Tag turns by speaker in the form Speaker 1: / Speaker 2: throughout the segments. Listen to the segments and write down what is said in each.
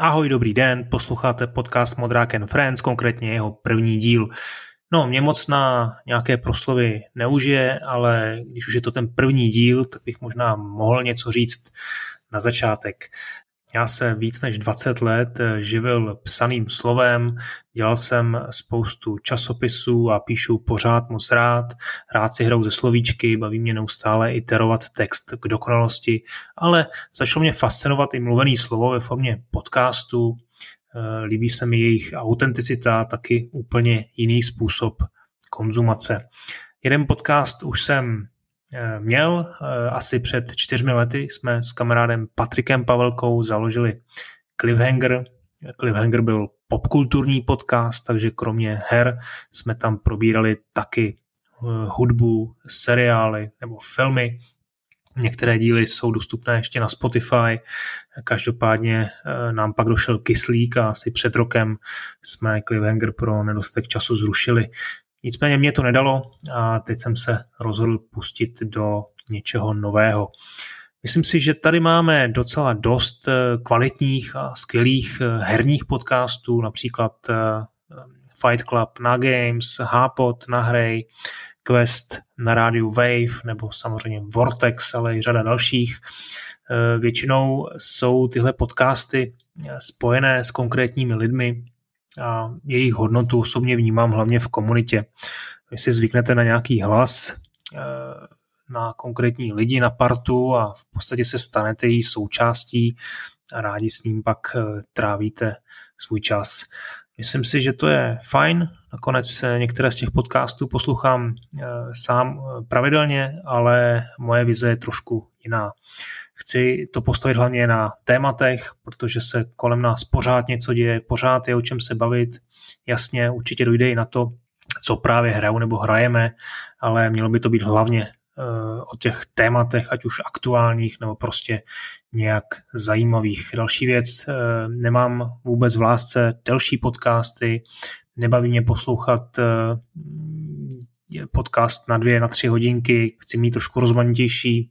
Speaker 1: Ahoj, dobrý den, posloucháte podcast Modrák and Friends, konkrétně jeho první díl. No, mě moc na nějaké proslovy neužije, ale když už je to ten první díl, tak bych možná mohl něco říct na začátek. Já se víc než 20 let živil psaným slovem, dělal jsem spoustu časopisů a píšu pořád moc rád. Rád si hraju ze slovíčky, baví mě neustále iterovat text k dokonalosti, ale začalo mě fascinovat i mluvený slovo ve formě podcastu. Líbí se mi jejich autenticita, taky úplně jiný způsob konzumace. Jeden podcast už jsem Eh, měl. Eh, asi před čtyřmi lety jsme s kamarádem Patrikem Pavelkou založili Cliffhanger. Cliffhanger byl popkulturní podcast, takže kromě her jsme tam probírali taky eh, hudbu, seriály nebo filmy. Některé díly jsou dostupné ještě na Spotify. Každopádně nám pak došel kyslík a asi před rokem jsme Cliffhanger pro nedostatek času zrušili. Nicméně mě to nedalo a teď jsem se rozhodl pustit do něčeho nového. Myslím si, že tady máme docela dost eh, kvalitních a skvělých eh, herních podcastů, například eh, Fight Club na Games, Hápot na Hrej, Quest na rádiu Wave nebo samozřejmě Vortex, ale i řada dalších. Většinou jsou tyhle podcasty spojené s konkrétními lidmi, a jejich hodnotu osobně vnímám hlavně v komunitě. Vy si zvyknete na nějaký hlas, eh, na konkrétní lidi, na partu a v podstatě se stanete její součástí a rádi s ním pak eh, trávíte svůj čas. Myslím si, že to je fajn. Nakonec eh, některé z těch podcastů poslouchám sám pravidelně, ale moje vize je trošku jiná. Chci to postavit hlavně na tématech, protože se kolem nás pořád něco děje, pořád je o čem se bavit. Jasně, určitě dojde i na to, co právě hrajou nebo hrajeme, ale mělo by to být hlavně eh, o těch tématech, ať už aktuálních nebo prostě nějak zajímavých. Další věc, eh, nemám vůbec v lásce delší podcasty, nebaví mě poslouchat eh, podcast na dvě, na tři hodinky, chci mít trošku rozmanitější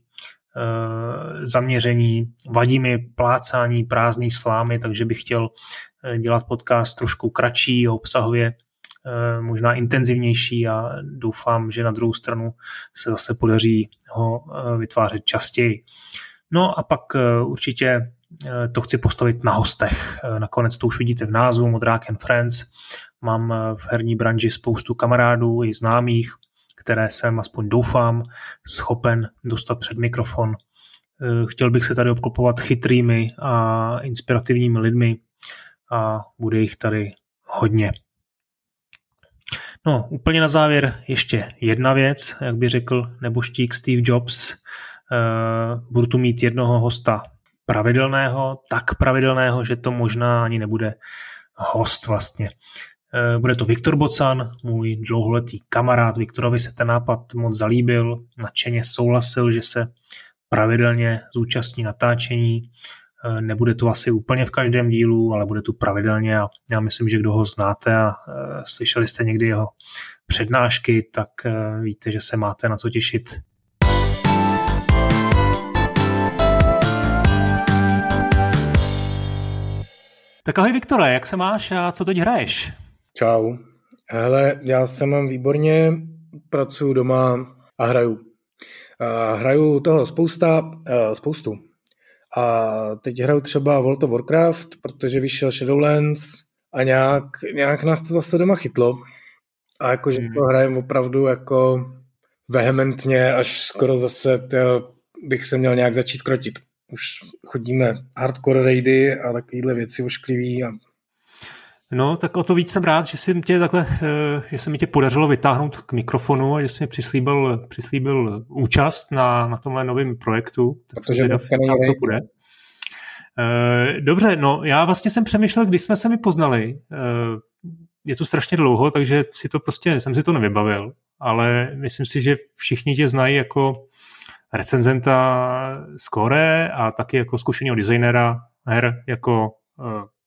Speaker 1: zaměření, vadí mi plácání prázdný slámy, takže bych chtěl eh, dělat podcast trošku kratší, obsahově eh, možná intenzivnější a doufám, že na druhou stranu se zase podaří ho vytvářet častěji. No a pak určitě to chci postavit na hostech. Nakonec to už vidíte v názvu Modrák and Friends. Mám v herní branži spoustu kamarádů i známých, které jsem, aspoň doufám, schopen dostat před mikrofon. Eh, chtěl bych se tady obklopovat chytrými a inspirativními lidmi a bude jich tady hodně. No, úplně na závěr ještě jedna věc, jak by řekl neboštík Steve Jobs. Eh, budu tu mít jednoho hosta pravidelného, tak pravidelného, že to možná ani nebude host vlastně. Eh, bude to Viktor Bocan, můj dlouholetý kamarád. Viktorovi se ten nápad moc zalíbil, nadšeně souhlasil, že se pravidelně zúčastní natáčení. Eh, nebude to asi úplně v každém dílu, ale bude tu pravidelně a já myslím, že kdo ho znáte a eh, slyšeli jste někdy jeho přednášky, tak víte, že se máte na co těšit. Tak ahoj Viktore, jak se máš a co teď hraješ?
Speaker 2: Čau. Hele, já se mám výborně, pracuji doma a hraju. A hraju toho spousta, spoustu. A teď hraju třeba World of Warcraft, protože vyšel Shadowlands a nějak, nějak nás to zase doma chytlo. A jakože hmm. to hrajem opravdu jako vehementně, až skoro zase tyjo, bych se měl nějak začít krotit. Už chodíme hardcore raidy a takovéhle věci ošklivý a
Speaker 1: No, tak o to víc jsem rád, že jsem tě takhle, eh, že se mi tě podařilo vytáhnout k mikrofonu a že jsi mi přislíbil, přislíbil účast na, na tomhle novém projektu. Tak Protože to bude. Eh, dobře, no já vlastně jsem přemýšlel, když jsme se mi poznali. Eh, je to strašně dlouho, takže si to prostě, jsem si to nevybavil, ale myslím si, že všichni tě znají jako recenzenta z Kore a taky jako zkušeného designera her jako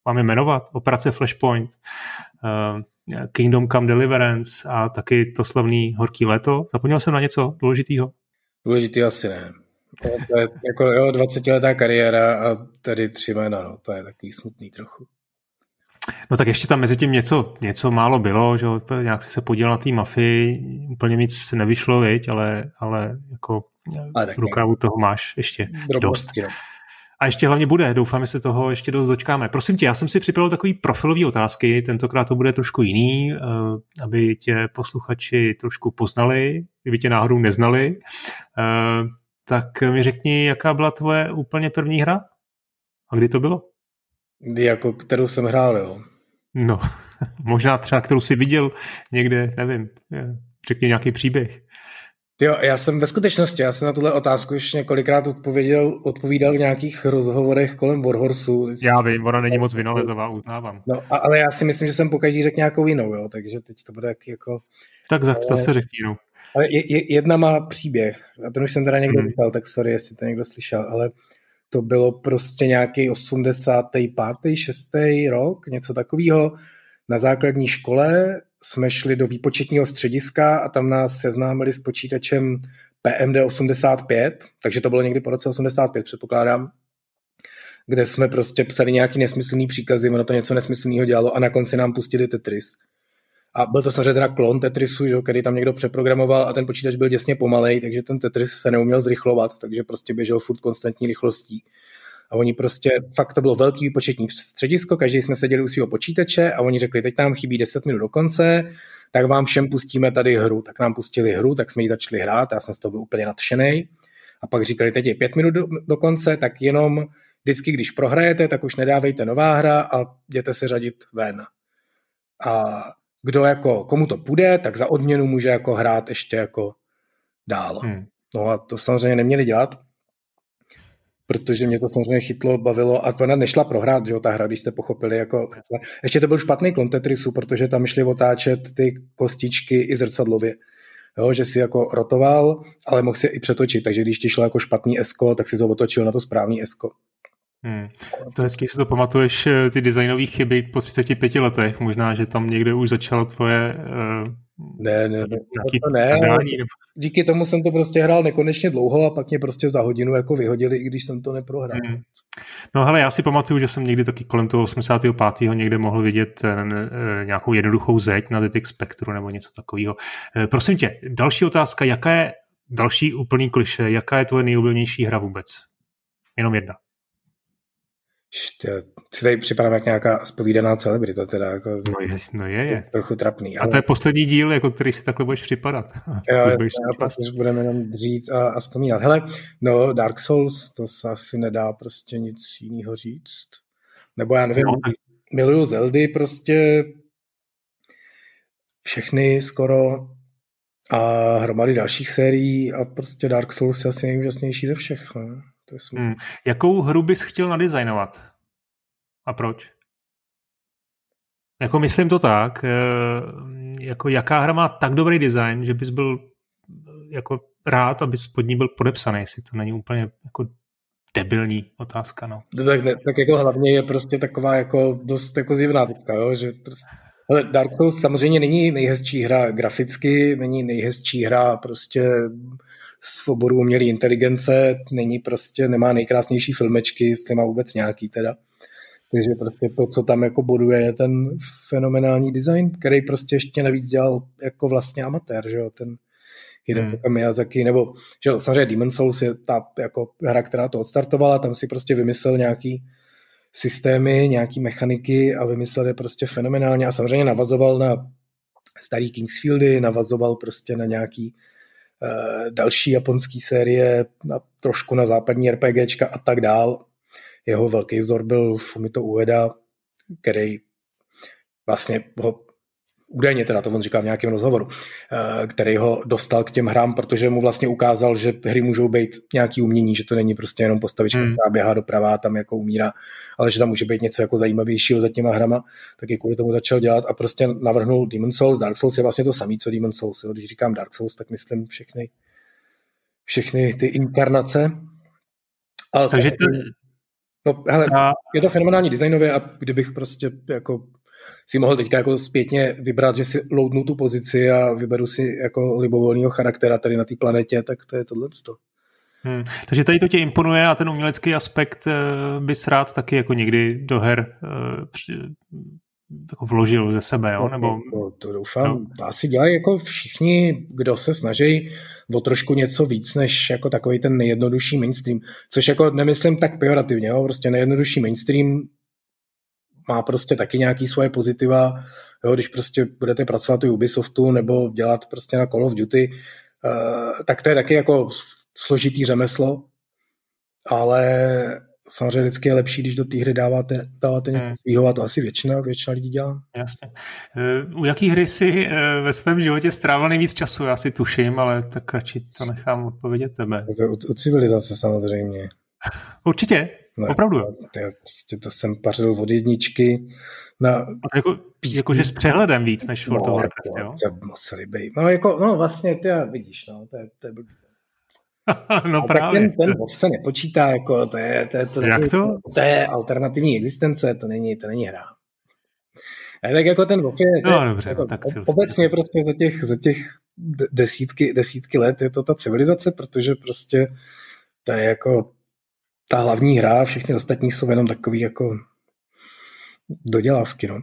Speaker 1: máme jmenovat, operace Flashpoint, uh, Kingdom Come Deliverance a taky to slavný Horký léto. Zapomněl jsem na něco důležitého?
Speaker 2: Důležitý asi ne. To, je jako jo, 20 letá kariéra a tady tři jména, no, to je takový smutný trochu.
Speaker 1: No tak ještě tam mezi tím něco, něco málo bylo, že nějak si se podíval na té mafii, úplně nic nevyšlo, viď, ale, ale jako ale v rukávu toho máš ještě dost. No. A ještě hlavně bude, doufám, že se toho ještě dost dočkáme. Prosím tě, já jsem si připravil takový profilový otázky, tentokrát to bude trošku jiný, eh, aby tě posluchači trošku poznali, kdyby tě náhodou neznali. Eh, tak mi řekni, jaká byla tvoje úplně první hra? A kdy to bylo?
Speaker 2: Jako, kterou jsem hrál, jo.
Speaker 1: No, možná třeba, kterou jsi viděl někde, nevím, řekni nějaký příběh.
Speaker 2: Jo, já jsem ve skutečnosti, já jsem na tuhle otázku už několikrát odpověděl, odpovídal v nějakých rozhovorech kolem Warhorsu.
Speaker 1: Já vím, ona není moc vynalezová, uznávám.
Speaker 2: No, a, ale já si myslím, že jsem pokaždý řekl nějakou jinou, jo, takže teď to bude jak, jako...
Speaker 1: Tak zase ale, řekni jinou.
Speaker 2: Ale je, jedna má příběh, a ten už jsem teda někdo hmm. říkal, tak sorry, jestli to někdo slyšel, ale to bylo prostě nějaký 85. 6. rok, něco takového. Na základní škole jsme šli do výpočetního střediska a tam nás seznámili s počítačem PMD 85, takže to bylo někdy po roce 85, předpokládám, kde jsme prostě psali nějaký nesmyslný příkazy, ono to něco nesmyslného dělalo a na konci nám pustili Tetris. A byl to samozřejmě teda klon Tetrisu, že, který tam někdo přeprogramoval a ten počítač byl děsně pomalej, takže ten Tetris se neuměl zrychlovat, takže prostě běžel furt konstantní rychlostí. A oni prostě, fakt to bylo velký výpočetní středisko, každý jsme seděli u svého počítače a oni řekli, teď nám chybí 10 minut do konce, tak vám všem pustíme tady hru. Tak nám pustili hru, tak jsme ji začali hrát, já jsem z toho byl úplně nadšený. A pak říkali, teď je 5 minut do, do konce, tak jenom vždycky, když prohrajete, tak už nedávejte nová hra a jděte se řadit ven. A kdo jako, komu to půjde, tak za odměnu může jako hrát ještě jako dál. Hmm. No a to samozřejmě neměli dělat, protože mě to samozřejmě chytlo, bavilo a ona nešla prohrát, že jo, ta hra, když jste pochopili. Jako, ještě to byl špatný klon Tetrisu, protože tam šli otáčet ty kostičky i zrcadlově. Jo, že si jako rotoval, ale mohl si i přetočit, takže když ti šlo jako špatný esko, tak si to otočil na to správný esko.
Speaker 1: Hmm. To je hezký, si to pamatuješ, eh, ty designové chyby po 35 letech. Možná, že tam někde už začalo tvoje uh,
Speaker 2: ne, ne, ne, to ne díky tomu jsem to prostě hrál nekonečně dlouho a pak mě prostě za hodinu jako vyhodili, i když jsem to neprohrál. Hmm.
Speaker 1: No hele, já si pamatuju, že jsem někdy taky kolem toho 85. někde mohl vidět uh, nějakou jednoduchou zeď na DTX Spectru nebo něco takového. Prosím tě, další otázka, jaká je další úplný kliše, jaká je tvoje nejoblíbenější hra vůbec? Jenom jedna.
Speaker 2: Si tady připadám jak nějaká spovídaná celebrita, teda jako,
Speaker 1: no je, no je, je.
Speaker 2: trochu trapný.
Speaker 1: Ale... A to je poslední díl, jako který si takhle budeš připadat.
Speaker 2: Jo, jo, pak už budeme jenom dřít a, a vzpomínat. Hele, no Dark Souls, to se asi nedá prostě nic jiného říct. Nebo já nevím, no, tak... miluju Zeldy prostě všechny skoro a hromady dalších sérií a prostě Dark Souls je asi nejúžasnější ze všech. No. To je
Speaker 1: hmm. Jakou hru bys chtěl nadizajnovat? A proč? Jako myslím to tak, eh, jako jaká hra má tak dobrý design, že bys byl eh, jako rád, aby pod ní byl podepsaný, jestli to není úplně jako debilní otázka, no.
Speaker 2: Tak, ne, tak jako hlavně je prostě taková jako dost jako zjevná teďka, jo, že prostě ale Dark Souls samozřejmě není nejhezčí hra graficky, není nejhezčí hra prostě v oboru umělé inteligence, není prostě, nemá nejkrásnější filmečky, jestli má vůbec nějaký teda. Takže prostě to, co tam jako boduje, je ten fenomenální design, který prostě ještě navíc dělal jako vlastně amatér, že jo, ten Hideo hmm. Miyazaki, nebo že jo, samozřejmě Demon Souls je ta jako hra, která to odstartovala, tam si prostě vymyslel nějaký systémy, nějaký mechaniky a vymyslel je prostě fenomenálně a samozřejmě navazoval na starý Kingsfieldy, navazoval prostě na nějaký další japonský série, na, trošku na západní RPGčka a tak dál. Jeho velký vzor byl Fumito Ueda, který vlastně ho údajně teda to on říkal v nějakém rozhovoru, eh, který ho dostal k těm hrám, protože mu vlastně ukázal, že hry můžou být nějaký umění, že to není prostě jenom postavička, hmm. která běhá doprava a tam jako umírá, ale že tam může být něco jako zajímavějšího za těma hrama, tak i kvůli tomu začal dělat a prostě navrhnul Demon Souls. Dark Souls je vlastně to samé, co Demon Souls. Jo. Když říkám Dark Souls, tak myslím všechny, všechny ty inkarnace.
Speaker 1: Ale Takže to...
Speaker 2: No, hele, a... je to fenomenální designově a kdybych prostě jako si mohl teďka jako zpětně vybrat, že si loadnu tu pozici a vyberu si jako libovolného charaktera tady na té planetě, tak to je tohle.
Speaker 1: Hmm. Takže tady to tě imponuje a ten umělecký aspekt eh, bys rád taky jako někdy do her uh, jako vložil ze sebe, jo? Nebo...
Speaker 2: To, to doufám. No. To asi dělají jako všichni, kdo se snaží o trošku něco víc, než jako takový ten nejjednodušší mainstream. Což jako nemyslím tak pejorativně, jo? prostě nejjednodušší mainstream má prostě taky nějaký svoje pozitiva, jo? když prostě budete pracovat u Ubisoftu nebo dělat prostě na Call of Duty, uh, tak to je taky jako složitý řemeslo, ale samozřejmě vždycky je lepší, když do té hry dáváte, dáváte něco hmm. svýho a to asi většina, většina lidí dělá.
Speaker 1: Jasně. Eh, u jaký hry si eh, ve svém životě strávil nejvíc času? Já si tuším, ale tak radši to nechám odpovědět tebe.
Speaker 2: U, u civilizace samozřejmě.
Speaker 1: Určitě, ne, opravdu.
Speaker 2: To, je, prostě to jsem pařil od jedničky na
Speaker 1: a to jako, jakože s přehledem víc než World no, of Warcraft, jo?
Speaker 2: To museli být. No, jako, no vlastně, ty vidíš, no, to je, to je blbý.
Speaker 1: no a právě.
Speaker 2: Ten, ten se nepočítá, jako to je, to, je, to,
Speaker 1: Jak to?
Speaker 2: to je alternativní existence, to není, to není hra. A tak jako ten boss je,
Speaker 1: no, dobře, jako,
Speaker 2: tak obecně prostě za těch, za těch desítky, desítky let je to ta civilizace, protože prostě to je jako ta hlavní hra, všechny ostatní jsou jenom takový jako dodělávky, no.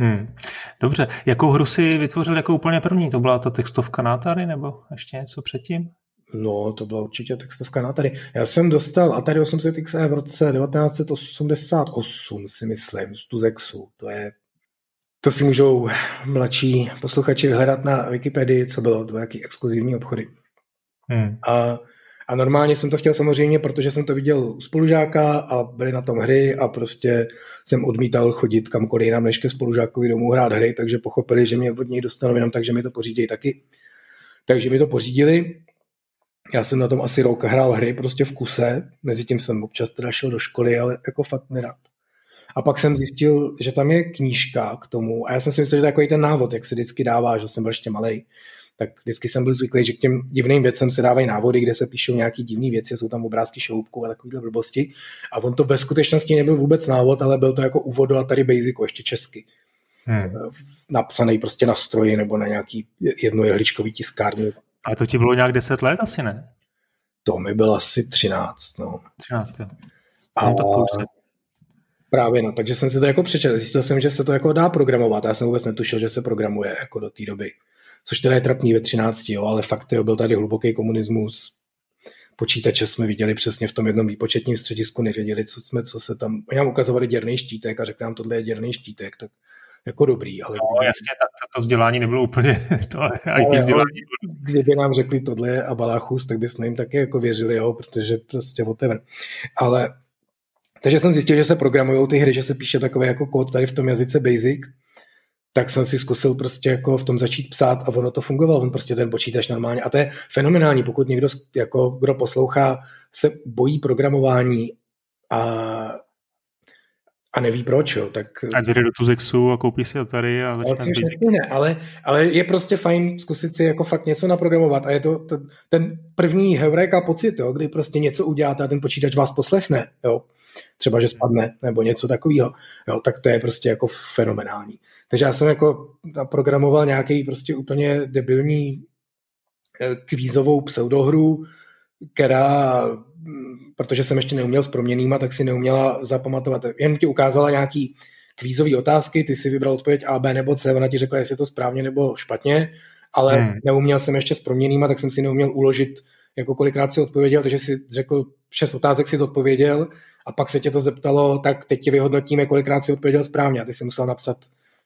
Speaker 1: Hmm. Dobře, jakou hru si vytvořil jako úplně první? To byla ta textovka na Atari nebo ještě něco předtím?
Speaker 2: No, to byla určitě textovka na Atari. Já jsem dostal Atari 800 XE v roce 1988, si myslím, z Tuzexu. To je to si můžou mladší posluchači hledat na Wikipedii, co bylo, to byly jaký exkluzivní obchody. Hmm. A a normálně jsem to chtěl samozřejmě, protože jsem to viděl u spolužáka a byly na tom hry a prostě jsem odmítal chodit kamkoliv jinam než ke spolužákovi domů hrát hry, takže pochopili, že mě od něj dostanou jenom tak, že mi to pořídějí taky. Takže mi to pořídili. Já jsem na tom asi rok hrál hry prostě v kuse, mezi tím jsem občas teda šel do školy, ale jako fakt nerad. A pak jsem zjistil, že tam je knížka k tomu a já jsem si myslel, že to je takový ten návod, jak se vždycky dává, že jsem byl ještě malý tak vždycky jsem byl zvyklý, že k těm divným věcem se dávají návody, kde se píšou nějaký divné věci, jsou tam obrázky šoupků a takovéhle blbosti. A on to ve skutečnosti nebyl vůbec návod, ale byl to jako úvod do Atari Basicu, ještě česky. Hmm. Napsaný prostě na stroji nebo na nějaký jednojehličkový tiskárně.
Speaker 1: A to ti bylo nějak 10 let asi, ne?
Speaker 2: To mi bylo asi 13, no.
Speaker 1: 13, jo.
Speaker 2: A no, tak to už se... Právě no, takže jsem si to jako přečetl. Zjistil jsem, že se to jako dá programovat. Já jsem vůbec netušil, že se programuje jako do té doby což teda je trapný ve 13, jo, ale fakt jo, byl tady hluboký komunismus, počítače jsme viděli přesně v tom jednom výpočetním středisku, nevěděli, co jsme, co se tam, oni nám ukazovali děrný štítek a řekli nám, tohle je děrný štítek, tak jako dobrý. Ale...
Speaker 1: No jasně, tak to, to vzdělání nebylo úplně to IT vzdělání.
Speaker 2: Kdyby nám řekli tohle je Abalachus, tak bychom jim taky jako věřili, jo, protože prostě whatever. Ale takže jsem zjistil, že se programují ty hry, že se píše takový jako kód tady v tom jazyce Basic, tak jsem si zkusil prostě jako v tom začít psát a ono to fungovalo, on prostě ten počítač normálně. A to je fenomenální, pokud někdo, jako, kdo poslouchá, se bojí programování a, a neví proč, jo, tak...
Speaker 1: A zjde do Tuzexu a koupí si Atari a
Speaker 2: začne ne, ale, ale je prostě fajn zkusit si jako fakt něco naprogramovat a je to, to ten první heureka pocit, jo, kdy prostě něco uděláte a ten počítač vás poslechne, jo třeba, že spadne nebo něco takového, jo, tak to je prostě jako fenomenální. Takže já jsem jako naprogramoval nějaký prostě úplně debilní eh, kvízovou pseudohru, která, mm, protože jsem ještě neuměl s proměnýma, tak si neuměla zapamatovat. Jen ti ukázala nějaký kvízové otázky, ty si vybral odpověď A, B nebo C, ona ti řekla, jestli je to správně nebo špatně, ale hmm. neuměl jsem ještě s proměnýma, tak jsem si neuměl uložit, jako kolikrát si odpověděl, takže si řekl, šest otázek si odpověděl a pak se tě to zeptalo, tak teď tě vyhodnotíme, kolikrát si odpověděl správně a ty si musel napsat,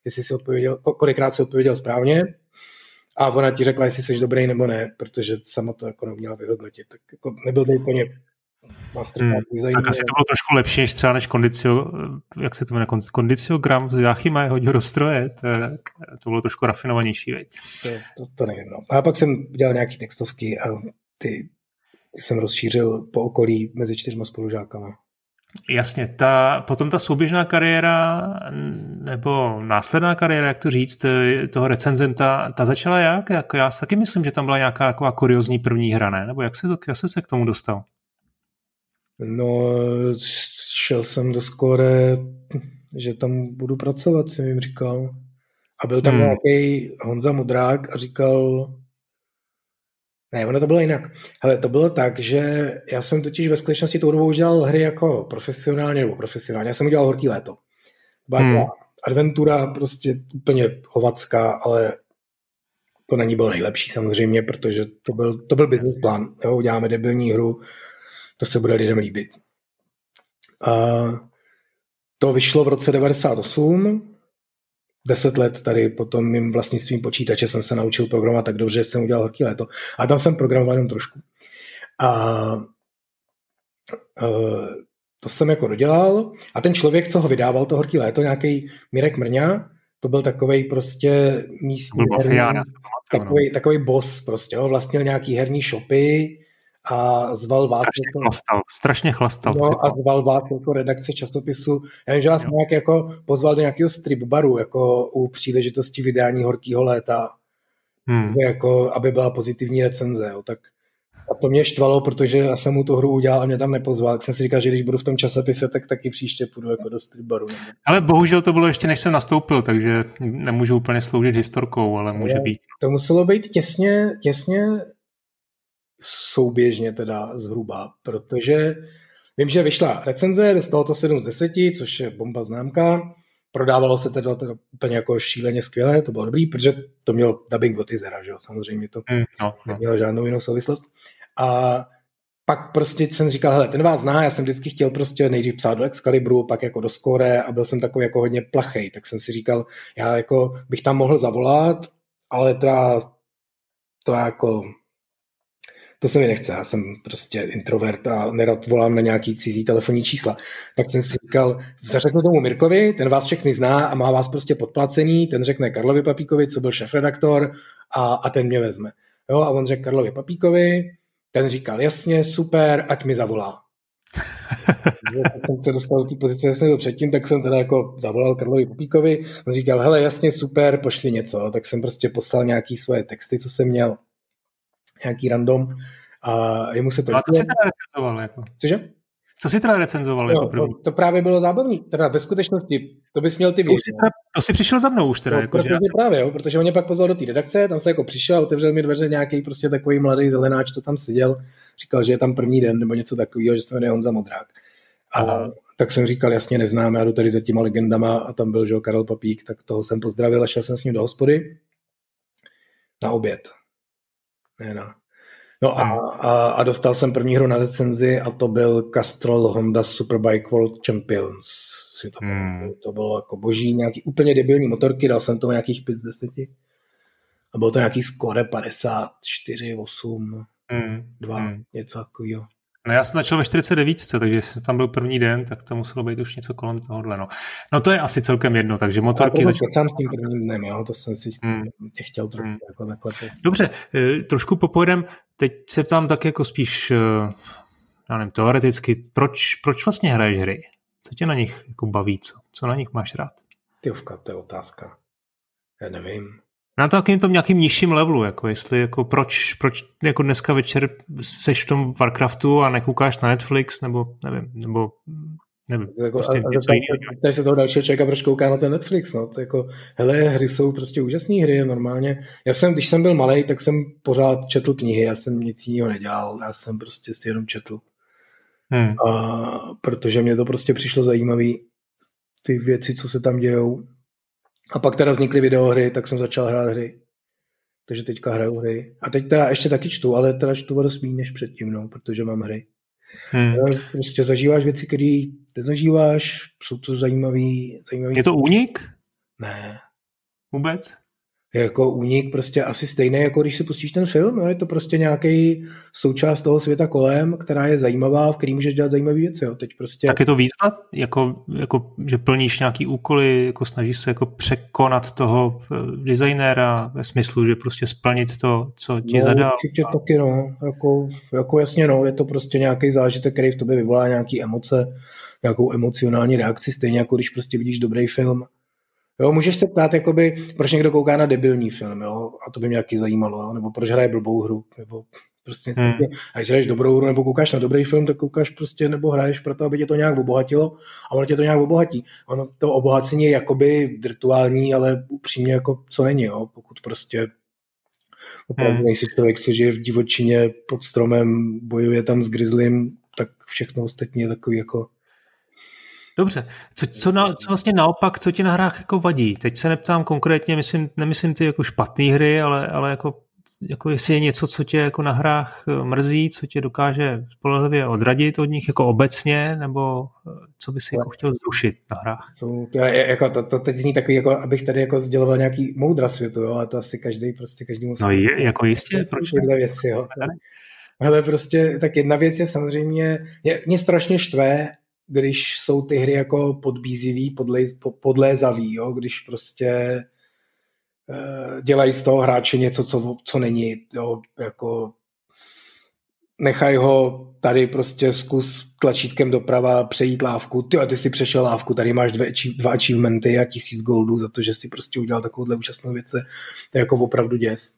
Speaker 2: jestli si odpověděl, kolikrát si odpověděl správně a ona ti řekla, jestli jsi dobrý nebo ne, protože sama to jako neuměla vyhodnotit. Tak jako nebyl to úplně
Speaker 1: hmm, Tak asi to bylo trošku lepší než třeba než kondicio, jak se to jmenuje, kondiciogram z Jachima hodil do stroje, to, to bylo trošku rafinovanější, veď.
Speaker 2: To, to, to nevím, no. A pak jsem dělal nějaký textovky a ty, ty jsem rozšířil po okolí mezi čtyřma spolužákama.
Speaker 1: Jasně, ta, potom ta souběžná kariéra nebo následná kariéra, jak to říct, toho recenzenta, ta začala jak? Jako já si taky myslím, že tam byla nějaká taková kuriozní první hra, ne? Nebo jak se, jak se, se k tomu dostal?
Speaker 2: No, šel jsem do skore, že tam budu pracovat, jsem jim říkal. A byl tam hmm. nějaký Honza Mudrák a říkal, Ne, ono to bylo jinak. Hele, to bylo tak, že já jsem totiž ve skutečnosti tou dobou už dělal hry jako profesionálně nebo profesionálně. Já jsem udělal Horký léto. Byla hmm. adventura prostě úplně hovacká, ale to na ní bylo nejlepší samozřejmě, protože to byl, to byl business plán. Jo, uděláme debilní hru, to se bude lidem líbit. A to vyšlo v roce 98, deset let tady po tom mým vlastnictvím počítače jsem se naučil programovat tak dobře, že jsem udělal horký léto. A tam jsem programoval jenom trošku. A uh, to jsem jako dodělal a ten člověk, co ho vydával, to horký léto, nějaký Mirek Mrňa, to byl takový prostě místní herní, takový, takový boss prostě, jo, vlastnil nějaký herní shopy a zval vás
Speaker 1: strašně jako, chlastal, strašně chlastal.
Speaker 2: No, a zval vás jako redakce časopisu. Já vím, že vás nějak jako pozval do nějakého strip baru, jako u příležitosti vydání Horkého léta, hmm. jako, aby byla pozitivní recenze. Jo, tak a to mě štvalo, protože já jsem mu tu hru udělal a mě tam nepozval. Tak jsem si říkal, že když budu v tom časopise, tak taky příště půjdu jako do stripbaru.
Speaker 1: Ale bohužel to bylo ještě než jsem nastoupil, takže nemůžu úplně sloužit historkou, ale může být.
Speaker 2: To muselo být těsně, těsně souběžně teda zhruba, protože vím, že vyšla recenze, dostalo to 7 z 10, což je bomba známka, prodávalo se teda, teda úplně jako šíleně skvěle, to bylo dobrý, protože to mělo dubbing od Izera, že jo, samozřejmě to mm, no, no. nemělo žádnou jinou souvislost. A pak prostě jsem říkal, hele, ten vás zná, já jsem vždycky chtěl prostě nejdřív psát do Excalibru, pak jako do Score a byl jsem takový jako hodně plachej, tak jsem si říkal, já jako bych tam mohl zavolat, ale to já, to já jako to se mi nechce, já jsem prostě introvert a nerad volám na nějaký cizí telefonní čísla. Tak jsem si říkal, zařeknu tomu Mirkovi, ten vás všechny zná a má vás prostě podplacený, ten řekne Karlovi Papíkovi, co byl šéf-redaktor a, a ten mě vezme. Jo, a on řekl Karlovi Papíkovi, ten říkal, jasně, super, ať mi zavolá. jsem se dostal do té pozice, jsem byl předtím, tak jsem teda jako zavolal Karlovi Popíkovi, on říkal, hele, jasně, super, pošli něco, tak jsem prostě poslal nějaký svoje texty, co jsem měl nějaký random a jemu se to...
Speaker 1: A to si teda recenzoval? Jako?
Speaker 2: Cože?
Speaker 1: Co si teda recenzoval
Speaker 2: jako první? To, to, právě bylo zábavný. Teda ve skutečnosti, to bys měl ty vědět.
Speaker 1: To, to si přišel za mnou už teda.
Speaker 2: No, jako, protože že právě, jo, protože on mě pak pozval do té redakce, tam se jako přišel, otevřel mi dveře nějaký prostě takový mladý zelenáč, co tam seděl, říkal, že je tam první den nebo něco takového, že se jmenuje Honza Modrák. A Aha. tak jsem říkal, jasně neznám, já jdu tady za těma legendama a tam byl, že Karel Papík, tak toho jsem pozdravil a šel jsem s ním do hospody na oběd. Ne, na, No a, a, a dostal jsem první hru na recenzi a to byl Castrol Honda Superbike World Champions. Si to, hmm. to bylo jako boží, nějaký úplně debilní motorky, dal jsem tomu nějakých 5 z 10. A bylo to nějaký skore 54, 8, hmm. 2, hmm. něco takového.
Speaker 1: No já jsem začal ve 49, takže jestli tam byl první den, tak to muselo být už něco kolem tohohle. No, no to je asi celkem jedno, takže motorky...
Speaker 2: Já to sám s tím prvním dnem, jo? to jsem si hmm. tě chtěl trošku hmm. jako takhle.
Speaker 1: Dobře, eh, trošku popojedem, teď se ptám tak jako spíš, eh, já nevím, teoreticky, proč, proč vlastně hraješ hry? Co tě na nich jako baví, co, co na nich máš rád?
Speaker 2: Tyvka, to je otázka. Já nevím
Speaker 1: na takovým tom nějakým nižším levelu, jako jestli, jako proč, proč jako dneska večer seš v tom Warcraftu a nekoukáš na Netflix, nebo nevím, nebo nevím.
Speaker 2: Jako, prostě a, a se toho dalšího člověka, proč kouká na ten Netflix, no, to jako, hele, hry jsou prostě úžasné hry, normálně. Já jsem, když jsem byl malý, tak jsem pořád četl knihy, já jsem nic jiného nedělal, já jsem prostě si jenom četl. Hmm. A, protože mě to prostě přišlo zajímavý, ty věci, co se tam dějou, a pak teda vznikly videohry, tak jsem začal hrát hry. Takže teďka hraju hry. A teď teda ještě taky čtu, ale teda čtu dost méně než předtím, no, protože mám hry. Hmm. Prostě zažíváš věci, které nezažíváš, jsou to zajímavý, zajímavý...
Speaker 1: Je to únik?
Speaker 2: Ne.
Speaker 1: Vůbec?
Speaker 2: Jako únik prostě asi stejný, jako když si pustíš ten film. Jo? Je to prostě nějaký součást toho světa kolem, která je zajímavá, v který můžeš dělat zajímavé věci. Jo? Teď prostě...
Speaker 1: Tak je to výzva, jako, jako, že plníš nějaký úkoly, jako snažíš se jako překonat toho eh, designéra ve smyslu, že prostě splnit to, co ti
Speaker 2: no,
Speaker 1: zadal.
Speaker 2: Určitě a... taky, no. Jako, jako jasně, no. Je to prostě nějaký zážitek, který v tobě vyvolá nějaké emoce, nějakou emocionální reakci, stejně jako když prostě vidíš dobrý film Jo, můžeš se ptát, jakoby, proč někdo kouká na debilní film, jo? a to by mě taky zajímalo, jo? nebo proč hraje blbou hru, nebo prostě hmm. A když hraješ dobrou hru nebo koukáš na dobrý film, tak koukáš prostě nebo hraješ proto, aby tě to nějak obohatilo a ono tě to nějak obohatí. Ono to obohacení je jakoby virtuální, ale upřímně jako co není, jo? pokud prostě Opravdu hmm. nejsi člověk, co žije v divočině pod stromem, bojuje tam s grizzlym, tak všechno ostatní je takový jako
Speaker 1: Dobře. Co, co, na, co vlastně naopak, co ti na hrách jako vadí? Teď se neptám konkrétně, myslím, nemyslím ty jako špatné hry, ale, ale jako, jako jestli je něco, co tě jako na hrách eh, mrzí, co tě dokáže spolehlivě odradit od nich jako obecně, nebo eh, co by si jako chtěl zrušit na hrách?
Speaker 2: Jsou, to, je, jako, to, to teď zní takový, jako abych tady jako sděloval nějaký moudra světu, jo, ale to asi každý prostě každý musí.
Speaker 1: No je, jako jistě, proč
Speaker 2: ne? věci, jo. Ale prostě tak jedna věc je samozřejmě, mě, mě strašně štve, když jsou ty hry jako podbízivý, podle, podlézavý, jo? když prostě uh, dělají z toho hráče něco, co, co není, jo? jako nechaj ho tady prostě zkus tlačítkem doprava přejít lávku, ty, ty si přešel lávku, tady máš dvě, dva achievementy a tisíc goldů za to, že si prostě udělal takovouhle účastnou věc, to je jako opravdu děs.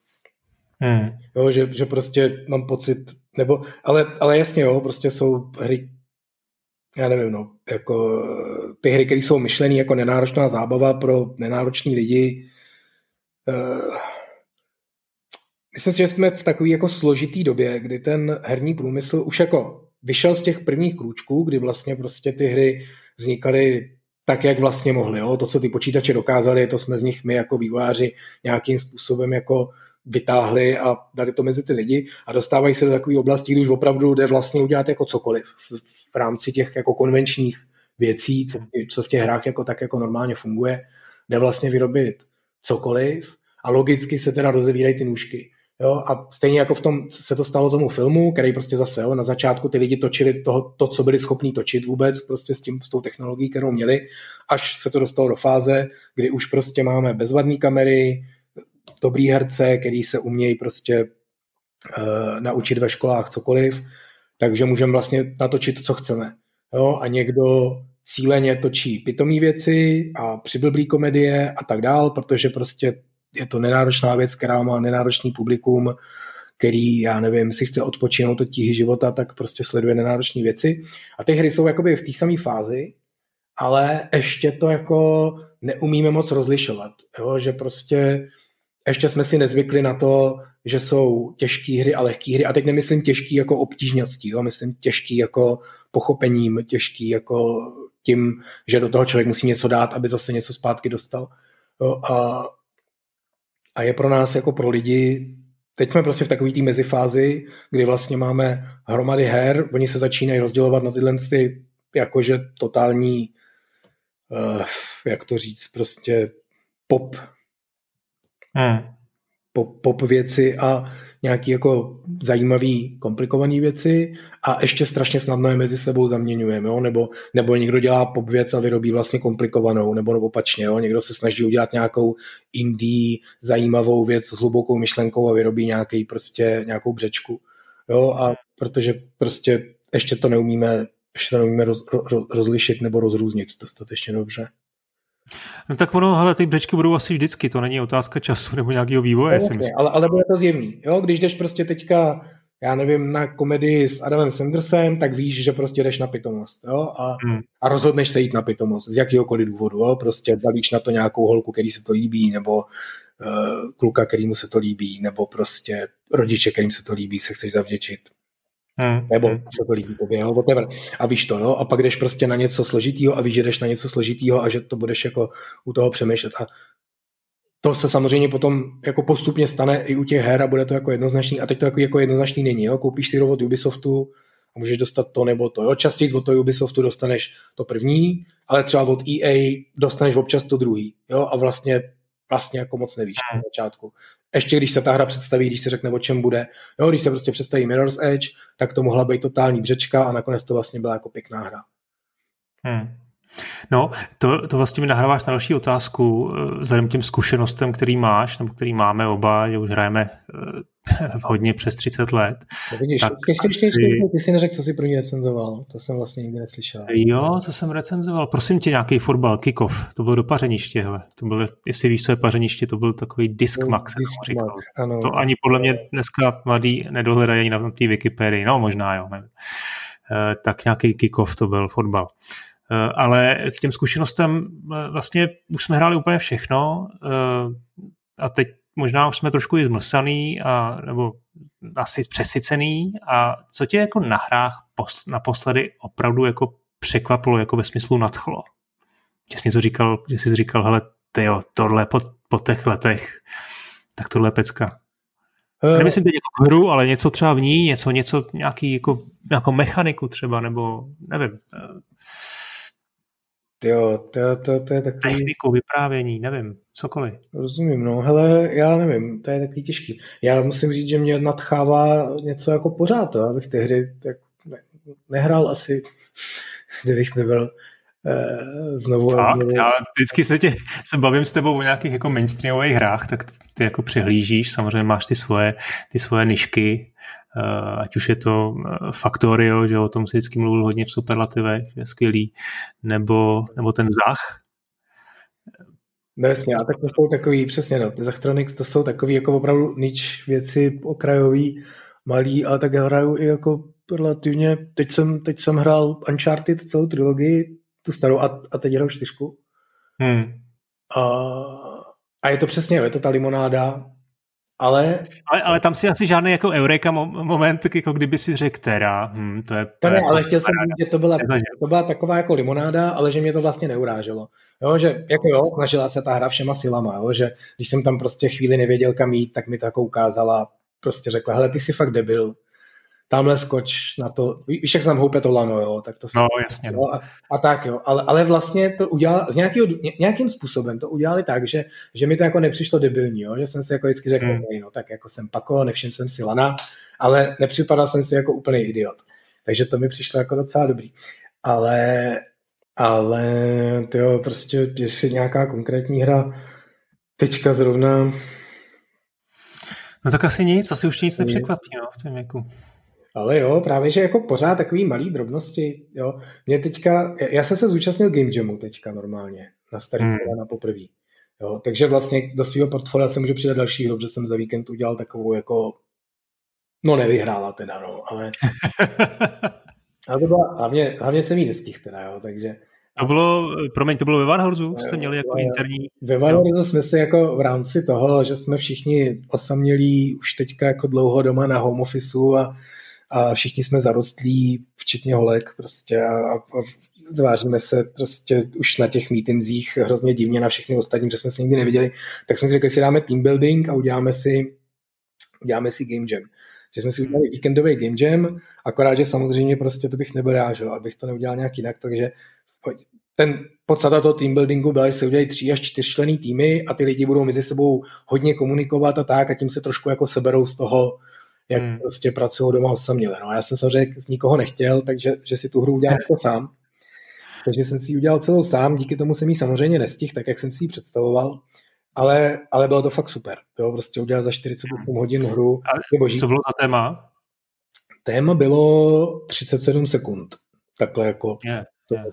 Speaker 2: Hmm. Jo, že, že prostě mám pocit, nebo, ale, ale jasně jo, prostě jsou hry, já nevím, no, jako ty hry, které jsou myšlené jako nenáročná zábava pro nenároční lidi. Uh, myslím si, že jsme v takové jako složitý době, kdy ten herní průmysl už jako vyšel z těch prvních krůčků, kdy vlastně prostě ty hry vznikaly tak, jak vlastně mohly. Jo? To, co ty počítače dokázali, to jsme z nich my jako vývojáři nějakým způsobem jako vytáhli a dali to mezi ty lidi a dostávají se do takové oblasti, kdy už opravdu jde vlastně udělat jako cokoliv v, rámci těch jako konvenčních věcí, co, co v těch hrách jako tak jako normálně funguje, jde vlastně vyrobit cokoliv a logicky se teda rozevírají ty nůžky. Jo, a stejně jako v tom se to stalo tomu filmu, který prostě zase jo, na začátku ty lidi točili toho, to, co byli schopní točit vůbec prostě s, tím, s tou technologií, kterou měli, až se to dostalo do fáze, kdy už prostě máme bezvadné kamery, dobrý herce, který se umějí prostě uh, naučit ve školách cokoliv, takže můžeme vlastně natočit, co chceme. Jo? A někdo cíleně točí pitomý věci a přiblblý komedie a tak dál, protože prostě je to nenáročná věc, která má nenáročný publikum, který, já nevím, si chce odpočinout od tíhy života, tak prostě sleduje nenáročné věci. A ty hry jsou jakoby v té samé fázi, ale ještě to jako neumíme moc rozlišovat, jo? že prostě ještě jsme si nezvykli na to, že jsou těžké hry a lehké hry. A teď nemyslím těžký jako obtížností, jo? myslím těžký jako pochopením, těžký jako tím, že do toho člověk musí něco dát, aby zase něco zpátky dostal. Jo? A, a je pro nás jako pro lidi teď jsme prostě v takové té mezifázi, kdy vlastně máme hromady her, oni se začínají rozdělovat na tyhle ty jakože totální, uh, jak to říct, prostě pop hmm. pop, pop věci a nějaký jako zajímavý, komplikovaný věci a ještě strašně snadno je mezi sebou zaměňujeme, jo? Nebo, nebo někdo dělá pop věc a vyrobí vlastně komplikovanou, nebo opačně, jo? někdo se snaží udělat nějakou indie zajímavou věc s hlubokou myšlenkou a vyrobí nějaký prostě nějakou břečku. Jo? A protože prostě ještě to neumíme ještě to neumíme roz, roz, rozlišit nebo rozrůznit dostatečně dobře.
Speaker 1: No tak ono, hele, ty břečky budou asi vždycky, to není otázka času nebo nějakého vývoje. No,
Speaker 2: okay, ale, ale bude to zjevný. Jo? Když jdeš prostě teďka, já nevím, na komedii s Adamem Sandersem, tak víš, že prostě jdeš na pitomost. Jo? A, hmm. a rozhodneš se jít na pitomost z jakýhokoliv důvodu. Jo? Prostě zavíš na to nějakou holku, který se to líbí, nebo uh, kluka, kterýmu se to líbí, nebo prostě rodiče, kterým se to líbí, se chceš zavděčit. Hmm. Nebo hmm. se to líbí tobě, jo, whatever. A víš to, jo, a pak jdeš prostě na něco složitýho a víš, že jdeš na něco složitýho a že to budeš jako u toho přemýšlet. A to se samozřejmě potom jako postupně stane i u těch her a bude to jako jednoznačný. A teď to jako, jako jednoznačný není, jo. Koupíš si od Ubisoftu a můžeš dostat to nebo to, jo. Častěji od toho Ubisoftu dostaneš to první, ale třeba od EA dostaneš občas to druhý, jo. A vlastně vlastně jako moc nevíš na začátku ještě když se ta hra představí, když se řekne, o čem bude, jo, když se prostě představí Mirror's Edge, tak to mohla být totální břečka a nakonec to vlastně byla jako pěkná hra. Hmm.
Speaker 1: No, to, to vlastně mi nahráváš na další otázku, eh, vzhledem těm zkušenostem, který máš, nebo který máme oba, že už hrajeme eh, hodně přes 30 let.
Speaker 2: No vidíš, tak ještě, asi... ještě, ty jsi neřekl, co jsi první recenzoval, to jsem vlastně nikdy neslyšel.
Speaker 1: Jo, to jsem recenzoval, prosím tě, nějaký fotbal, kickoff, to bylo do pařeniště, hele. to bylo, jestli víš, co je pařeniště, to byl takový disk no, max, disk říkal. Ano. To ani podle mě dneska mladí nedohledají ani na té Wikipedii, no možná jo, nevím. Uh, tak nějaký kickoff to byl fotbal. Eh, ale k těm zkušenostem eh, vlastně už jsme hráli úplně všechno eh, a teď možná už jsme trošku i zmlsaný, a, nebo asi přesycený a co tě jako na hrách posl- naposledy opravdu jako překvapilo, jako ve smyslu nadchlo? Že jsi něco říkal, že jsi říkal, hele, jo, tohle po, po těch letech, tak tohle je pecka. Uh, Nemyslím teď jako hru, ale něco třeba v ní, něco, něco, nějaký jako, nějakou mechaniku třeba, nebo nevím.
Speaker 2: Jo, to, to, to je takový...
Speaker 1: Techniku, vyprávění, nevím, cokoliv.
Speaker 2: Rozumím, no, hele, já nevím, to je takový těžký. Já musím říct, že mě nadchává něco jako pořád, to, abych ty hry tak ne, nehrál asi, kdybych nebyl znovu.
Speaker 1: Fakt, znovu... já vždycky se, tě, se bavím s tebou o nějakých jako mainstreamových hrách, tak ty jako přihlížíš, samozřejmě máš ty svoje, ty svoje nišky, Eh, ať už je to eh, Factorio, že o tom si vždycky mluvil hodně v superlativech, je skvělý, nebo, nebo ten Zach.
Speaker 2: No jasně, a tak to jsou takový, přesně no, ty Zachtronics to jsou takový jako opravdu nič věci okrajový, malý, ale tak hraju i jako relativně, teď jsem, teď jsem hrál Uncharted celou trilogii, tu starou, a, a teď hraju čtyřku. Hmm. A, a je to přesně, je to ta limonáda, ale,
Speaker 1: ale, ale tam si asi žádný jako eureka moment, jako kdyby si řekl teda, hm, to je... To,
Speaker 2: to
Speaker 1: ne,
Speaker 2: jako ale chtěl jsem říct, že to byla, to byla taková jako limonáda, ale že mě to vlastně neuráželo. Jo, že jako jo, snažila se ta hra všema silama, jo, že když jsem tam prostě chvíli nevěděl kam jít, tak mi to jako ukázala, prostě řekla, hele, ty jsi fakt debil, tamhle skoč na to, víš, jak se tam houpe to lano, jo, tak to
Speaker 1: se, No, jasně.
Speaker 2: Jo, a, a, tak, jo, ale, ale vlastně to udělal, z nějakého, nějakým způsobem to udělali tak, že, že mi to jako nepřišlo debilní, jo, že jsem si jako vždycky řekl, hmm. no, tak jako jsem pako, nevšiml jsem si lana, ale nepřipadal jsem si jako úplný idiot. Takže to mi přišlo jako docela dobrý. Ale, ale to jo, prostě, jestli nějaká konkrétní hra teďka zrovna
Speaker 1: No tak asi nic, asi už nic nepřekvapí, no, v tom jako.
Speaker 2: Ale jo, právě, že jako pořád takový malý drobnosti, jo. Mě teďka, já jsem se zúčastnil Game Jamu teďka normálně, na starý hmm. na poprvé. Jo, takže vlastně do svého portfolia se můžu přidat další hru, že jsem za víkend udělal takovou jako, no nevyhrála teda, no, ale, ale to byla, hlavně, hlavně jsem jí nestihl teda, jo, takže
Speaker 1: to bylo, promiň, to bylo ve Vanhorzu? Jste měli jako interní...
Speaker 2: Ve Vanhorzu jsme si jako v rámci toho, že jsme všichni osamělí už teďka jako dlouho doma na home officeu a a všichni jsme zarostlí, včetně holek prostě a, a, zvážíme se prostě už na těch meetingsích hrozně divně na všechny ostatní, že jsme se nikdy neviděli, tak jsme si řekli, že si dáme team building a uděláme si, uděláme si game jam. Že jsme si udělali víkendový game jam, akorát, že samozřejmě prostě to bych nebyl já, že? abych to neudělal nějak jinak, takže ten podstata toho team buildingu byla, že se udělají tří až čtyřčlený týmy a ty lidi budou mezi sebou hodně komunikovat a tak a tím se trošku jako seberou z toho, jak hmm. prostě pracují doma osaměle. No já jsem samozřejmě z nikoho nechtěl, takže že si tu hru udělal jako sám. Takže jsem si ji udělal celou sám, díky tomu jsem ji samozřejmě nestihl, tak jak jsem si ji představoval, ale, ale bylo to fakt super. Jo, prostě udělat za 48 hodin hru.
Speaker 1: A co bylo za téma?
Speaker 2: Téma bylo 37 sekund. Takhle jako yeah, yeah.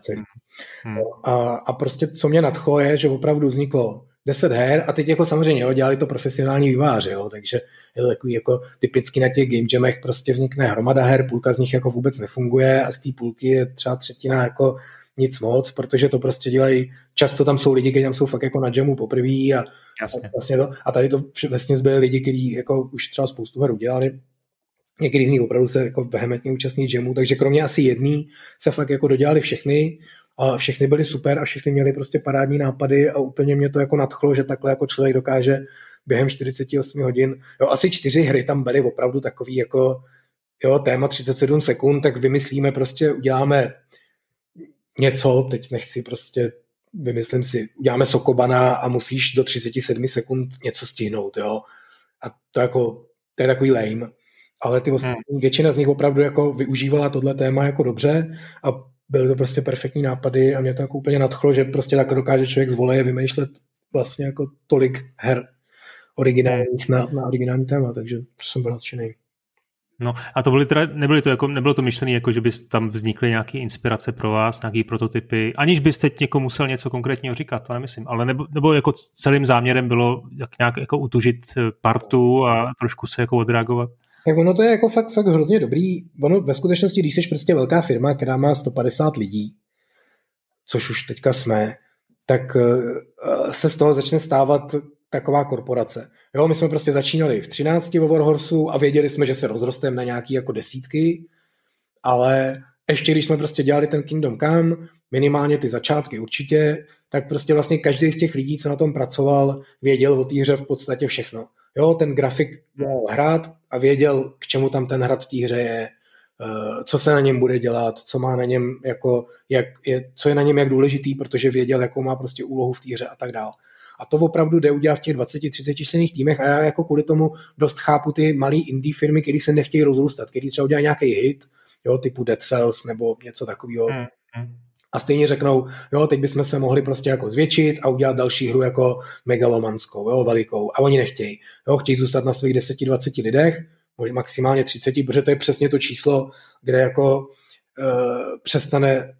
Speaker 2: Hmm. A, a prostě co mě nadchlo je, že opravdu vzniklo 10 her a teď jako samozřejmě jo, dělali to profesionální výváři, jo, takže je to takový jako typicky na těch game jamech prostě vznikne hromada her, půlka z nich jako vůbec nefunguje a z té půlky je třeba třetina jako nic moc, protože to prostě dělají, často tam jsou lidi, kteří tam jsou fakt jako na jamu poprvé a,
Speaker 1: Jasně.
Speaker 2: a, vlastně to, a tady to vlastně byli lidi, kteří jako už třeba spoustu her udělali, někdy z nich opravdu se jako vehementně účastní jamu, takže kromě asi jedný se fakt jako dodělali všechny a všechny byly super a všechny měly prostě parádní nápady a úplně mě to jako nadchlo, že takhle jako člověk dokáže během 48 hodin, jo, asi čtyři hry tam byly opravdu takový jako, jo, téma 37 sekund, tak vymyslíme prostě, uděláme něco, teď nechci prostě, vymyslím si, uděláme Sokobana a musíš do 37 sekund něco stihnout, jo. A to jako, to je takový lame. Ale ty ostatní, hmm. většina z nich opravdu jako využívala tohle téma jako dobře a byly to prostě perfektní nápady a mě to jako úplně nadchlo, že prostě takhle dokáže člověk z voleje vymýšlet vlastně jako tolik her originálních na, na originální téma, takže jsem byl nadšený.
Speaker 1: No a to byly teda, nebyly to jako, nebylo to myšlené jako, že by tam vznikly nějaké inspirace pro vás, nějaké prototypy, aniž byste někomu musel něco konkrétního říkat, to nemyslím, ale nebo, nebo jako celým záměrem bylo jak nějak jako utužit partu a trošku se jako odreagovat?
Speaker 2: Tak ono to je jako fakt, fakt hrozně dobrý. Ono ve skutečnosti, když jsi prostě velká firma, která má 150 lidí, což už teďka jsme, tak eh, se z toho začne stávat taková korporace. Jo, my jsme prostě začínali v 13 ve Warhorsu a věděli jsme, že se rozrosteme na nějaký jako desítky, ale ještě když jsme prostě dělali ten Kingdom Come, minimálně ty začátky určitě, tak prostě vlastně každý z těch lidí, co na tom pracoval, věděl o té hře v podstatě všechno. Jo, ten grafik měl hrát a věděl, k čemu tam ten hrad v té hře je, eh, co se na něm bude dělat, co má na něm jako, jak je, co je na něm jak důležitý, protože věděl, jakou má prostě úlohu v té hře a tak dál. A to opravdu jde udělat v těch 20-30 členných týmech a já jako kvůli tomu dost chápu ty malé indie firmy, které se nechtějí rozrůstat, které třeba udělají nějaký hit, jo, typu Dead Cells nebo něco takového. Hmm. A stejně řeknou, jo, teď bychom se mohli prostě jako zvětšit a udělat další hru jako megalomanskou, jo, velikou. A oni nechtějí. Jo, chtějí zůstat na svých 10-20 lidech, možná maximálně 30, protože to je přesně to číslo, kde jako uh, přestane,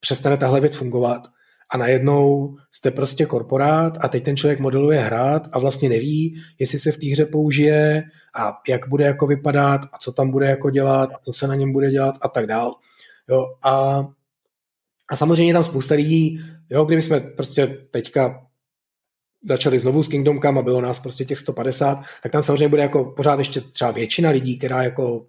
Speaker 2: přestane tahle věc fungovat a najednou jste prostě korporát a teď ten člověk modeluje hrát a vlastně neví, jestli se v té hře použije a jak bude jako vypadat a co tam bude jako dělat, co se na něm bude dělat a tak dál. Jo, a, a samozřejmě tam spousta lidí, jo, kdyby jsme prostě teďka začali znovu s Kingdom Come a bylo nás prostě těch 150, tak tam samozřejmě bude jako pořád ještě třeba většina lidí, která jako,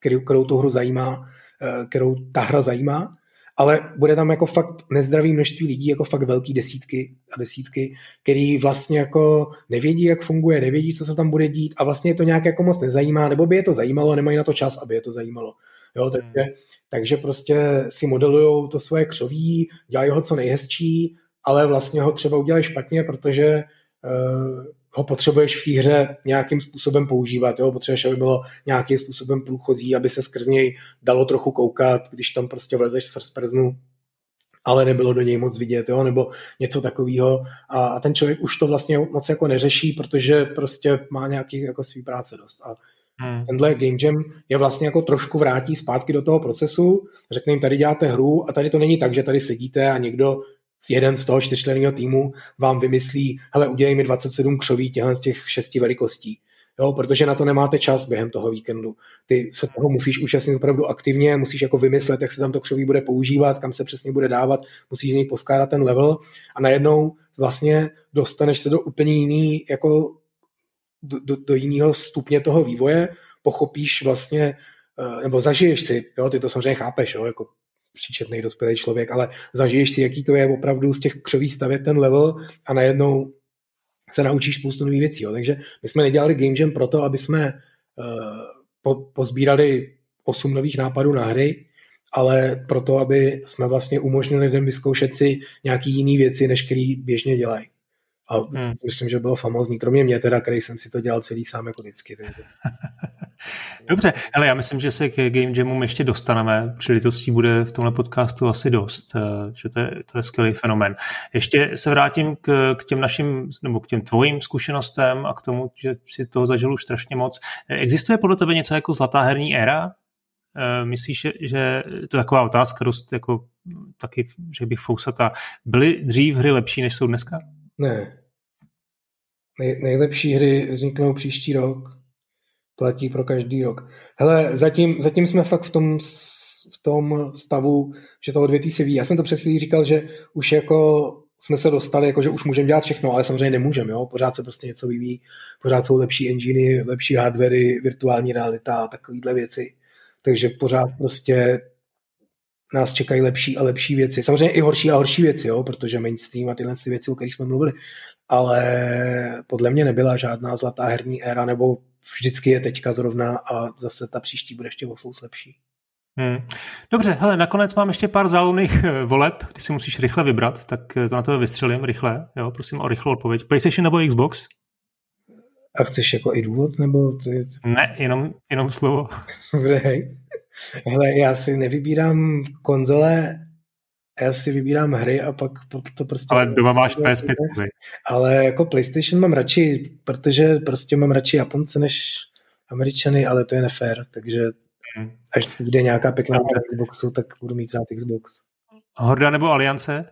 Speaker 2: kterou, kterou tu hru zajímá, eh, kterou ta hra zajímá, ale bude tam jako fakt nezdravý množství lidí, jako fakt velký desítky a desítky, který vlastně jako nevědí, jak funguje, nevědí, co se tam bude dít a vlastně je to nějak jako moc nezajímá, nebo by je to zajímalo nemají na to čas, aby je to zajímalo. Jo, takže, hmm. takže prostě si modelují to svoje křoví, dělají ho co nejhezčí, ale vlastně ho třeba udělají špatně, protože uh, ho potřebuješ v té hře nějakým způsobem používat. Jo? Potřebuješ, aby bylo nějakým způsobem průchozí, aby se skrz něj dalo trochu koukat, když tam prostě vlezeš z first personu, ale nebylo do něj moc vidět, jo? nebo něco takového. A, a ten člověk už to vlastně moc jako neřeší, protože prostě má nějaký jako svý práce dost. A Hmm. Tenhle Game Jam je vlastně jako trošku vrátí zpátky do toho procesu, řekne jim, tady děláte hru a tady to není tak, že tady sedíte a někdo jeden z toho čtyřčlenného týmu vám vymyslí, hele, udělej mi 27 křoví těchto z těch šesti velikostí. Jo, protože na to nemáte čas během toho víkendu. Ty se toho musíš účastnit opravdu aktivně, musíš jako vymyslet, jak se tam to křoví bude používat, kam se přesně bude dávat, musíš z něj poskládat ten level a najednou vlastně dostaneš se do úplně jiný, jako do, do, do jiného stupně toho vývoje, pochopíš vlastně, eh, nebo zažiješ si, jo, ty to samozřejmě chápeš, jo, jako příčetný dospělý člověk, ale zažiješ si, jaký to je opravdu z těch křoví stavět ten level a najednou se naučíš spoustu nových věcí. Jo. Takže my jsme nedělali Game Jam proto, aby jsme uh, po, pozbírali osm nových nápadů na hry, ale proto, aby jsme vlastně umožnili lidem vyzkoušet si nějaký jiný věci, než který běžně dělají. A hmm. myslím, že bylo famózní, kromě mě teda, který jsem si to dělal celý sám jako vždycky.
Speaker 1: Dobře, ale já myslím, že se k Game Jamům ještě dostaneme. Příležitostí bude v tomhle podcastu asi dost, eh, že to je, to je skvělý fenomen. Ještě se vrátím k, k těm našim, nebo k těm tvojím zkušenostem a k tomu, že si toho zažil už strašně moc. Existuje podle tebe něco jako zlatá herní éra? Eh, myslíš, že to je taková otázka dost jako taky, že bych fousata. Byly dřív hry lepší, než jsou dneska?
Speaker 2: Ne. Nej, nejlepší hry vzniknou příští rok. Platí pro každý rok. Hele, zatím, zatím jsme fakt v tom, v tom stavu, že to odvětví se ví. Já jsem to před chvílí říkal, že už jako jsme se dostali, jako že už můžeme dělat všechno, ale samozřejmě nemůžeme, jo? pořád se prostě něco vyvíjí, pořád jsou lepší enginy, lepší hardwary, virtuální realita a takovéhle věci. Takže pořád prostě nás čekají lepší a lepší věci. Samozřejmě i horší a horší věci, jo, protože mainstream a tyhle věci, o kterých jsme mluvili, ale podle mě nebyla žádná zlatá herní éra, nebo vždycky je teďka zrovna a zase ta příští bude ještě o fous lepší.
Speaker 1: Hmm. Dobře, hele, nakonec mám ještě pár záludných eh, voleb, ty si musíš rychle vybrat, tak eh, to na to vystřelím rychle, jo, prosím o rychlou odpověď. PlayStation nebo Xbox?
Speaker 2: A chceš jako i důvod, nebo... To je...
Speaker 1: Ne, jenom, jenom slovo.
Speaker 2: Dobrý. Hele, já si nevybírám konzole, já si vybírám hry a pak to prostě...
Speaker 1: Ale doma máš PS5.
Speaker 2: Ale jako PlayStation mám radši, protože prostě mám radši Japonce než Američany, ale to je nefér, takže hmm. až jde nějaká pěkná hra Xboxu, tak budu mít rád Xbox.
Speaker 1: Horda nebo Aliance?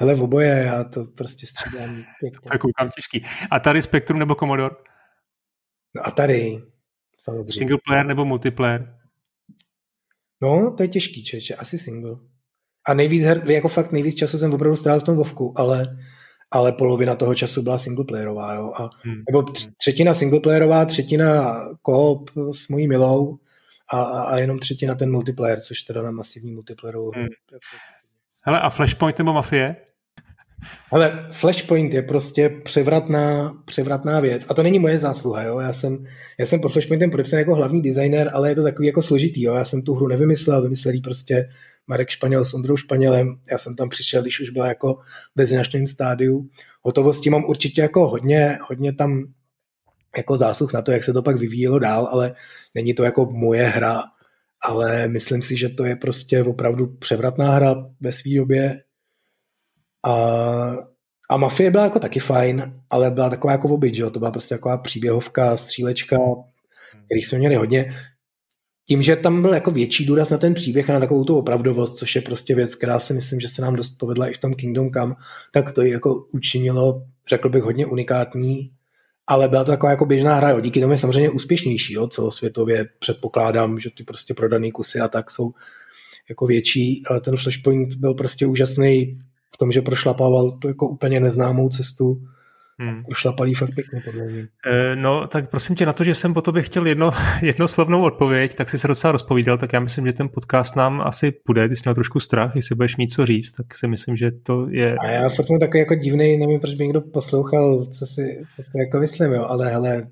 Speaker 2: Hele, v oboje, já to prostě střídám
Speaker 1: tak koukám těžký. Atari Spectrum nebo Commodore?
Speaker 2: No Atari, samozřejmě.
Speaker 1: Single player nebo multiplayer?
Speaker 2: No, to je těžký, čeče, asi single. A nejvíc her, jako fakt nejvíc času jsem opravdu strávil v tom Vovku, ale ale polovina toho času byla singleplayerová, jo. A, hmm. Nebo třetina singleplayerová, třetina koop s mojí milou a, a jenom třetina ten multiplayer, což teda na masivní multiplayerovou. Hmm.
Speaker 1: Hele, a Flashpoint nebo Mafie?
Speaker 2: Ale Flashpoint je prostě převratná, převratná věc. A to není moje zásluha, jo. Já jsem, já jsem pod Flashpointem podepsán jako hlavní designer, ale je to takový jako složitý, jo. Já jsem tu hru nevymyslel, vymyslel prostě Marek Španěl s Ondrou Španělem. Já jsem tam přišel, když už byla jako ve značném stádiu. Hotovosti mám určitě jako hodně, hodně tam jako zásluh na to, jak se to pak vyvíjelo dál, ale není to jako moje hra, ale myslím si, že to je prostě opravdu převratná hra ve své době, a, a Mafie byla jako taky fajn, ale byla taková jako obyt, že jo? to byla prostě taková příběhovka, střílečka, který jsme měli hodně. Tím, že tam byl jako větší důraz na ten příběh a na takovou tu opravdovost, což je prostě věc, která si myslím, že se nám dost povedla i v tom Kingdom Come, tak to ji jako učinilo, řekl bych, hodně unikátní, ale byla to taková jako běžná hra, jo. díky tomu je samozřejmě úspěšnější, jo, celosvětově předpokládám, že ty prostě prodané kusy a tak jsou jako větší, ale ten Flashpoint byl prostě úžasný v tom, že prošlapával tu jako úplně neznámou cestu, Hmm. Prošlapalý fakt pěkně, podle mě.
Speaker 1: E, no, tak prosím tě, na to, že jsem po tobě chtěl jedno, jednoslovnou odpověď, tak si se docela rozpovídal, tak já myslím, že ten podcast nám asi půjde, ty jsi měl trošku strach, jestli budeš mít co říct, tak si myslím, že to je...
Speaker 2: A já fakt jsem takový jako divný, nevím, proč by někdo poslouchal, co si to jako myslím, jo, ale hele,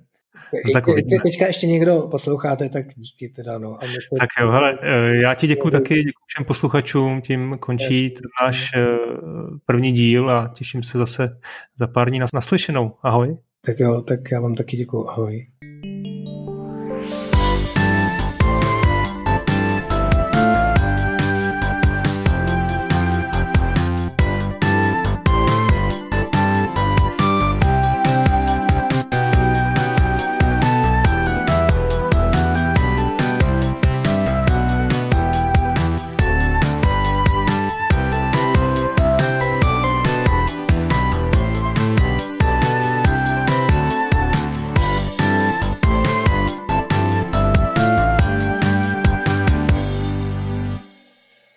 Speaker 2: tak te, teďka ještě někdo posloucháte, tak díky teda. No. A
Speaker 1: to... Tak jo, hele, eh, já ti děkuji taky, děkuji všem posluchačům, tím končí náš eh, první díl a těším se zase za pár dní na naslyšenou. Ahoj.
Speaker 2: Tak jo, tak já vám taky děkuji. Ahoj.